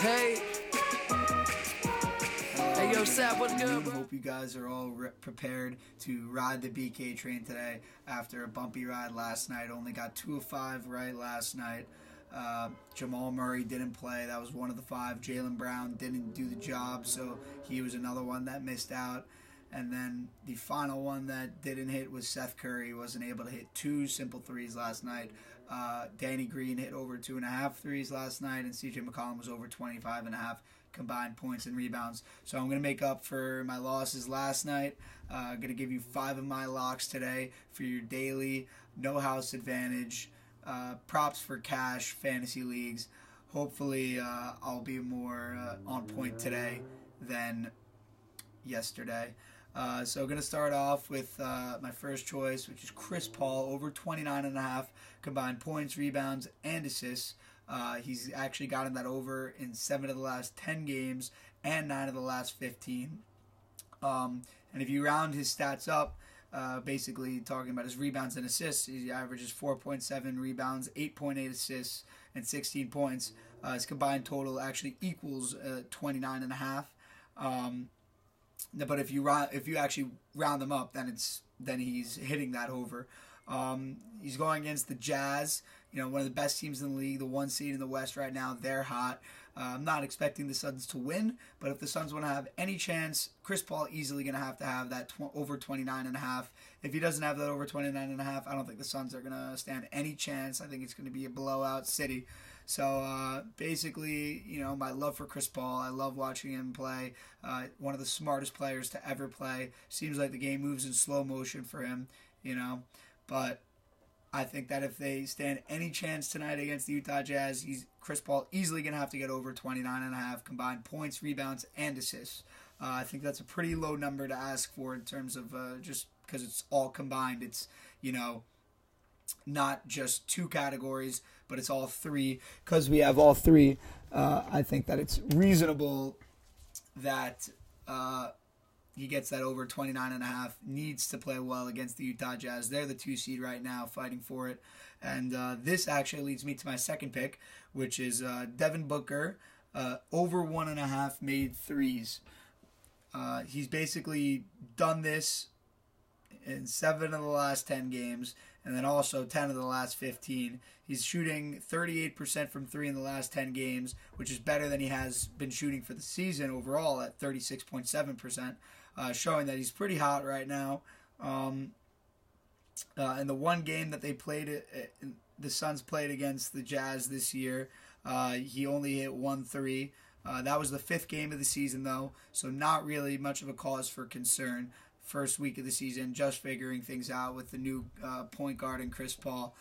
Hey. Hey, yo, Sap, what's good, bro? Hope you guys are all re- prepared to ride the BK train today after a bumpy ride last night. Only got two of five right last night. Uh, Jamal Murray didn't play. That was one of the five. Jaylen Brown didn't do the job, so he was another one that missed out. And then the final one that didn't hit was Seth Curry. wasn't able to hit two simple threes last night. Uh, Danny Green hit over two and a half threes last night, and CJ McCollum was over 25 and a half combined points and rebounds. So I'm going to make up for my losses last night. I'm uh, going to give you five of my locks today for your daily no house advantage. Uh, props for cash fantasy leagues. Hopefully, uh, I'll be more uh, on point today than yesterday. Uh, so going to start off with uh, my first choice, which is Chris Paul over 29 and a half combined points, rebounds, and assists. Uh, he's actually gotten that over in seven of the last 10 games and nine of the last 15. Um, and if you round his stats up, uh, basically talking about his rebounds and assists, he averages 4.7 rebounds, 8.8 assists, and 16 points. Uh, his combined total actually equals uh, 29 and a half. Um, but if you round, if you actually round them up, then it's then he's hitting that over. Um, he's going against the Jazz, you know, one of the best teams in the league, the one seed in the West right now. They're hot. Uh, I'm not expecting the Suns to win, but if the Suns want to have any chance, Chris Paul easily going to have to have that tw- over 29 and a half. If he doesn't have that over 29 and a half, I don't think the Suns are going to stand any chance. I think it's going to be a blowout city. So uh, basically, you know, my love for Chris Paul. I love watching him play. Uh, one of the smartest players to ever play. Seems like the game moves in slow motion for him, you know. But I think that if they stand any chance tonight against the Utah Jazz, he's Chris Paul easily going to have to get over 29 and a half combined points, rebounds, and assists. Uh, I think that's a pretty low number to ask for in terms of uh, just because it's all combined. It's, you know, not just two categories, but it's all three. Because we have all three, uh, I think that it's reasonable that uh, he gets that over 29 and a half needs to play well against the utah jazz. They're the two seed right now fighting for it. And uh, this actually leads me to my second pick which is uh, devin booker uh, over one and a half made threes. Uh, he's basically done this in seven of the last 10 games and then also 10 of the last 15 he's shooting 38% from three in the last 10 games which is better than he has been shooting for the season overall at 36.7% uh, showing that he's pretty hot right now. Um, uh, in the one game that they played, uh, the Suns played against the Jazz this year, uh, he only hit one three. Uh, that was the fifth game of the season, though, so not really much of a cause for concern. First week of the season, just figuring things out with the new uh, point guard and Chris Paul.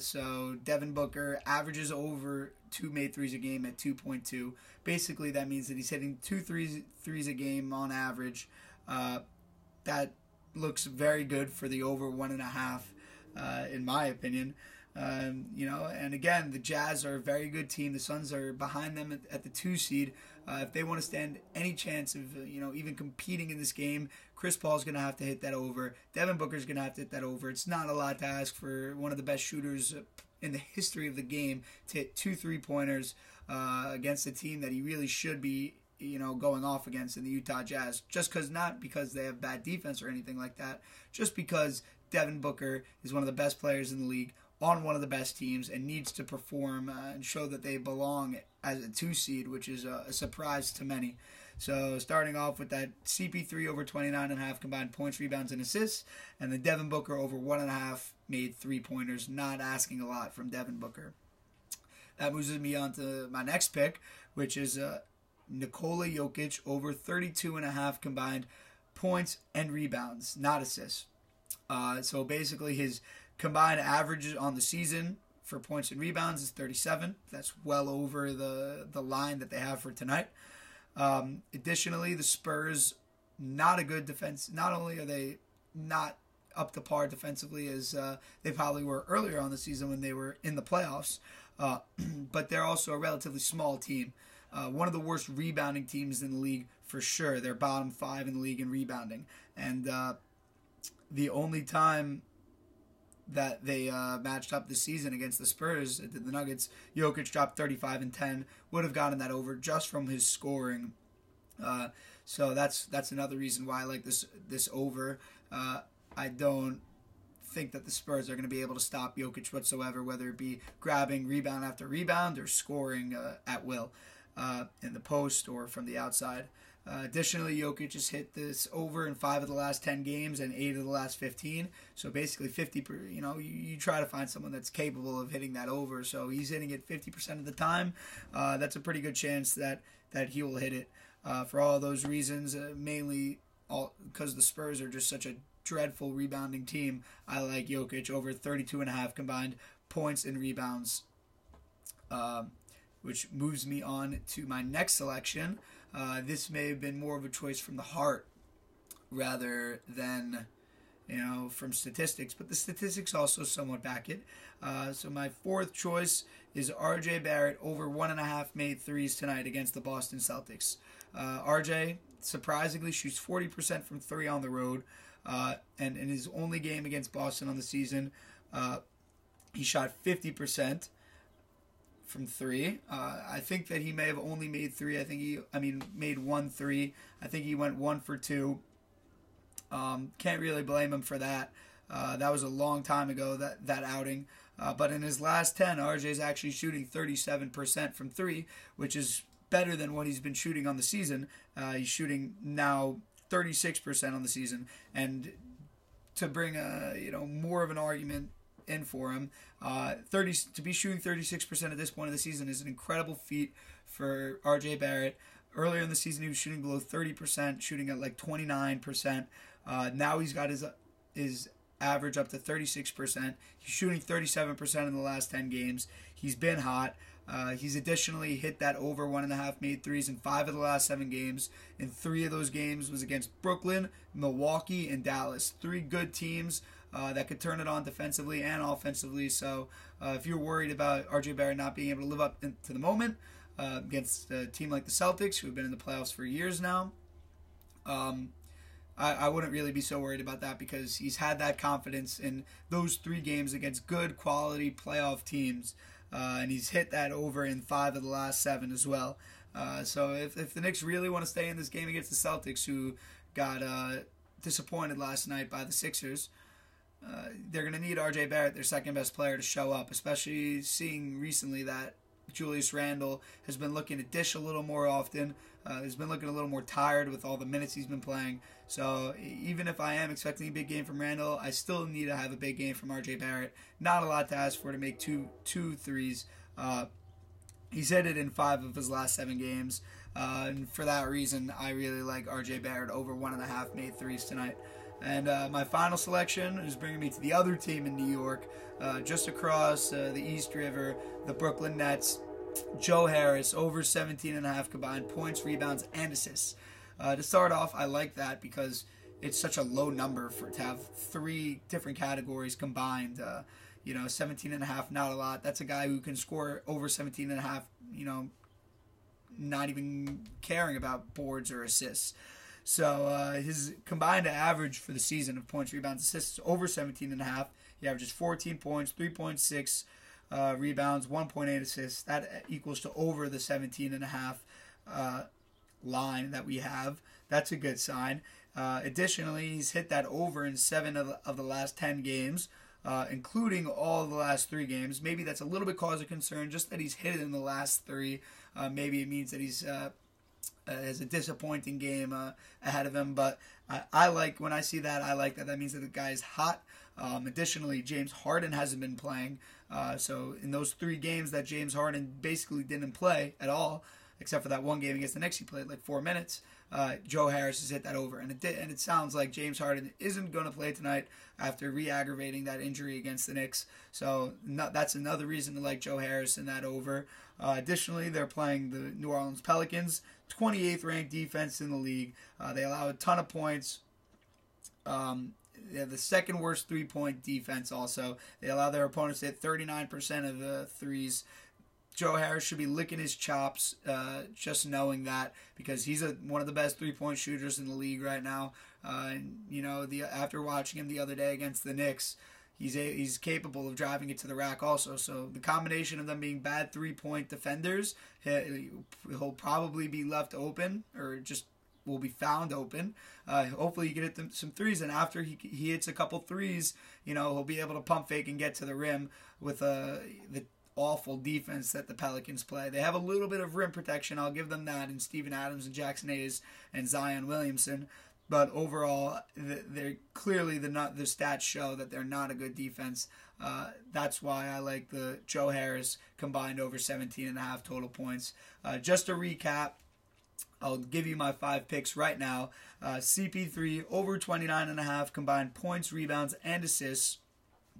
so Devin Booker averages over two made threes a game at 2.2. Basically, that means that he's hitting two threes threes a game on average. Uh, that looks very good for the over one and a half, uh, in my opinion. Um, you know, and again, the Jazz are a very good team. The Suns are behind them at, at the two seed. Uh, if they want to stand any chance of, uh, you know, even competing in this game, Chris Paul's going to have to hit that over. Devin Booker's going to have to hit that over. It's not a lot to ask for one of the best shooters in the history of the game to hit two three pointers uh, against a team that he really should be you know, going off against in the Utah Jazz. Just because, not because they have bad defense or anything like that, just because Devin Booker is one of the best players in the league on one of the best teams and needs to perform uh, and show that they belong as a two seed, which is a, a, surprise to many. So starting off with that CP3 over 29 and a half combined points, rebounds, and assists, and the Devin Booker over one and a half made three pointers. Not asking a lot from Devin Booker. That moves me on to my next pick, which is uh, Nikola Jokic over 32 and a half combined points and rebounds, not assists. Uh, so basically, his combined averages on the season for points and rebounds is 37. That's well over the the line that they have for tonight. Um, additionally, the Spurs not a good defense. Not only are they not up to par defensively as uh, they probably were earlier on the season when they were in the playoffs, uh, but they're also a relatively small team. Uh, one of the worst rebounding teams in the league for sure. They're bottom five in the league in rebounding, and uh, the only time that they uh, matched up this season against the Spurs, the Nuggets, Jokic dropped 35 and 10, would have gotten that over just from his scoring. Uh, so that's that's another reason why I like this this over. Uh, I don't think that the Spurs are going to be able to stop Jokic whatsoever, whether it be grabbing rebound after rebound or scoring uh, at will uh, in the post or from the outside. Uh, additionally, Jokic has hit this over in five of the last ten games and eight of the last fifteen. So basically, fifty. Per, you know, you, you, try to find someone that's capable of hitting that over. So he's hitting it fifty percent of the time. Uh, that's a pretty good chance that that he will hit it. Uh, for all those reasons, uh, mainly all because the Spurs are just such a dreadful rebounding team. I like Jokic over 32 and a half combined points and rebounds. Um, which moves me on to my next selection. Uh, this may have been more of a choice from the heart rather than you know from statistics, but the statistics also somewhat back it. Uh, so my fourth choice is R.J. Barrett over one and a half made threes tonight against the Boston Celtics. Uh, R.J. surprisingly shoots 40% from three on the road, uh, and in his only game against Boston on the season, uh, he shot 50% from three. Uh, I think that he may have only made three. I think he, I mean, made one three. I think he went one for two. Um, can't really blame him for that. Uh, that was a long time ago that that outing. Uh, but in his last ten, RJ is actually shooting 37% from three, which is better than what he's been shooting on the season. Uh, he's shooting now 36% on the season, and to bring a you know more of an argument in for him. Uh, 30 to be shooting 36% at this point of the season is an incredible feat for RJ Barrett. Earlier in the season, he was shooting below 30%, shooting at like 29%. Uh, now he's got his his average up to 36%. He's shooting 37% in the last 10 games. He's been hot. Uh, he's additionally hit that over one and a half made threes in five of the last seven games. In three of those games was against Brooklyn, Milwaukee, and Dallas. Three good teams uh, that could turn it on defensively and offensively. So uh, if you're worried about RJ Barrett not being able to live up to the moment uh, against a team like the Celtics, who have been in the playoffs for years now, um, I, wouldn't really be so worried about that because he's had that confidence in those three games against good quality playoff teams. Uh, and he's hit that over in five of the last seven as well. Uh, so if, if the Knicks really want to stay in this game against the Celtics, who got uh, disappointed last night by the Sixers, uh, they're going to need RJ Barrett, their second best player, to show up, especially seeing recently that Julius Randle has been looking to dish a little more often. Uh, he's been looking a little more tired with all the minutes he's been playing. So even if I am expecting a big game from Randle, I still need to have a big game from RJ Barrett. Not a lot to ask for to make two two threes. Uh, he's hit it in five of his last seven games, uh, and for that reason, I really like RJ Barrett over one and a half made threes tonight. And uh, my final selection is bringing me to the other team in New York, uh, just across uh, the East River, the Brooklyn Nets. Joe Harris, over 17 and a half combined points, rebounds, and assists. Uh, to start off, I like that because it's such a low number for to have three different categories combined. Uh, you know, 17 and a half, not a lot. That's a guy who can score over 17 and a half, you know, not even caring about boards or assists. So uh, his combined average for the season of points, rebounds, assists over 17 and a half. He averages 14 points, 3.6 uh, rebounds, 1.8 assists. That equals to over the 17 and a half uh, line that we have. That's a good sign. Uh, additionally, he's hit that over in seven of the, of the last 10 games. Uh, including all the last three games. Maybe that's a little bit cause of concern, just that he's hit it in the last three. Uh, maybe it means that he's uh, has a disappointing game uh, ahead of him. But I, I, like when I see that. I like that. That means that the guy's hot. Um, additionally, James Harden hasn't been playing. Uh, so in those three games that James Harden basically didn't play at all, except for that one game against the Knicks, he played like four minutes. Uh, Joe Harris has hit that over, and it did, and it sounds like James Harden isn't going to play tonight after re-aggravating that injury against the Knicks. So that's another reason to like Joe Harris in that over. Uh, additionally, they're playing the New Orleans Pelicans, 28th ranked defense in the league. Uh, they allow a ton of points. Um, they have the second worst three point defense, also. They allow their opponents to hit 39% of the threes. Joe Harris should be licking his chops uh, just knowing that because he's a, one of the best three point shooters in the league right now. Uh, and, you know, the after watching him the other day against the Knicks, he's a, he's capable of driving it to the rack also. So the combination of them being bad three point defenders, he'll probably be left open or just will be found open. Uh, hopefully, he can hit them, some threes, and after he, he hits a couple threes, you know he'll be able to pump fake and get to the rim with uh, the awful defense that the Pelicans play. They have a little bit of rim protection. I'll give them that in Steven Adams and Jaxson Hayes and Zion Williamson. But overall, they're clearly the not the stats show that they're not a good defense. Uh, that's why I like the Joe Harris combined over 17 and a half total points. Uh, just to recap, I'll give you my five picks right now. Uh, CP3 over 29 and a half combined points, rebounds, and assists.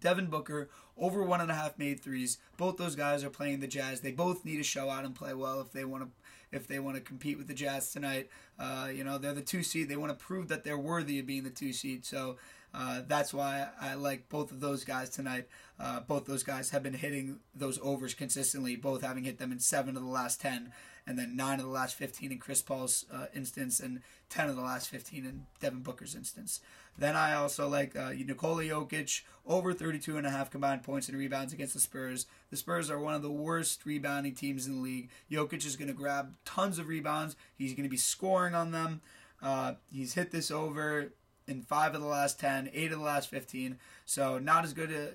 Devin Booker over one and a half made threes. Both those guys are playing the Jazz. They both need to show out and play well if they want to if they want to compete with the Jazz tonight. Uh, you know they're the two seed. They want to prove that they're worthy of being the two seed. So uh, that's why I like both of those guys tonight. Uh, both those guys have been hitting those overs consistently, both having hit them in seven of the last ten and then nine of the last 15 in Chris Paul's uh, instance, and 10 of the last 15 in Devin Booker's instance. Then I also like uh, Nikola Jokic over 32 and a half combined points and rebounds against the Spurs. The Spurs are one of the worst rebounding teams in the league. Jokic is going to grab tons of rebounds. He's going to be scoring on them. Uh, he's hit this over in five of the last 10, eight of the last 15. So not as good, a,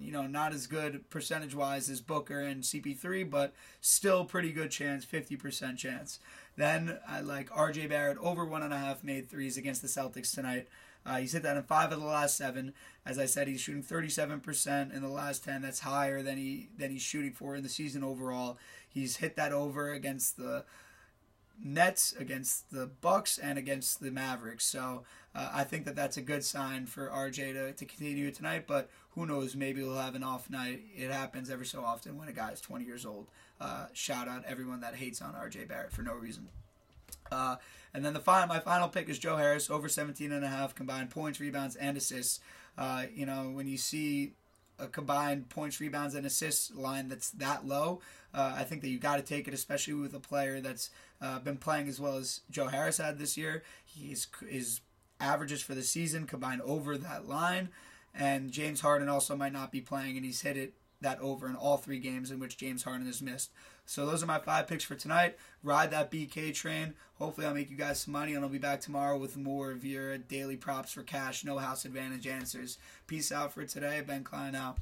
you know, not as good percentage wise as Booker and CP3, but still pretty good chance, 50% chance. Then I like RJ Barrett over one and a half made threes against the Celtics tonight. Uh, he's hit that in five of the last seven. As I said, he's shooting 37% in the last 10. That's higher than he than he's shooting for in the season overall. He's hit that over against the Nets, against the Bucks, and against the Mavericks. So uh, I think that that's a good sign for RJ to, to continue tonight. But who knows? Maybe he'll have an off night. It happens every so often when a guy is 20 years old. Uh, shout out everyone that hates on RJ Barrett for no reason. Uh, and then the final, my final pick is Joe Harris over 17 and a half combined points, rebounds, and assists. Uh, you know, when you see a combined points, rebounds, and assists line that's that low, uh, I think that you got to take it, especially with a player that's uh, been playing as well as Joe Harris had this year. He's his averages for the season combined over that line, and James Harden also might not be playing, and he's hit it that over in all three games in which James Harden has missed. So those are my five picks for tonight. Ride that BK train. Hopefully, I'll make you guys some money, and I'll be back tomorrow with more of your daily props for cash, no house advantage answers. Peace out for today. Ben Klein out.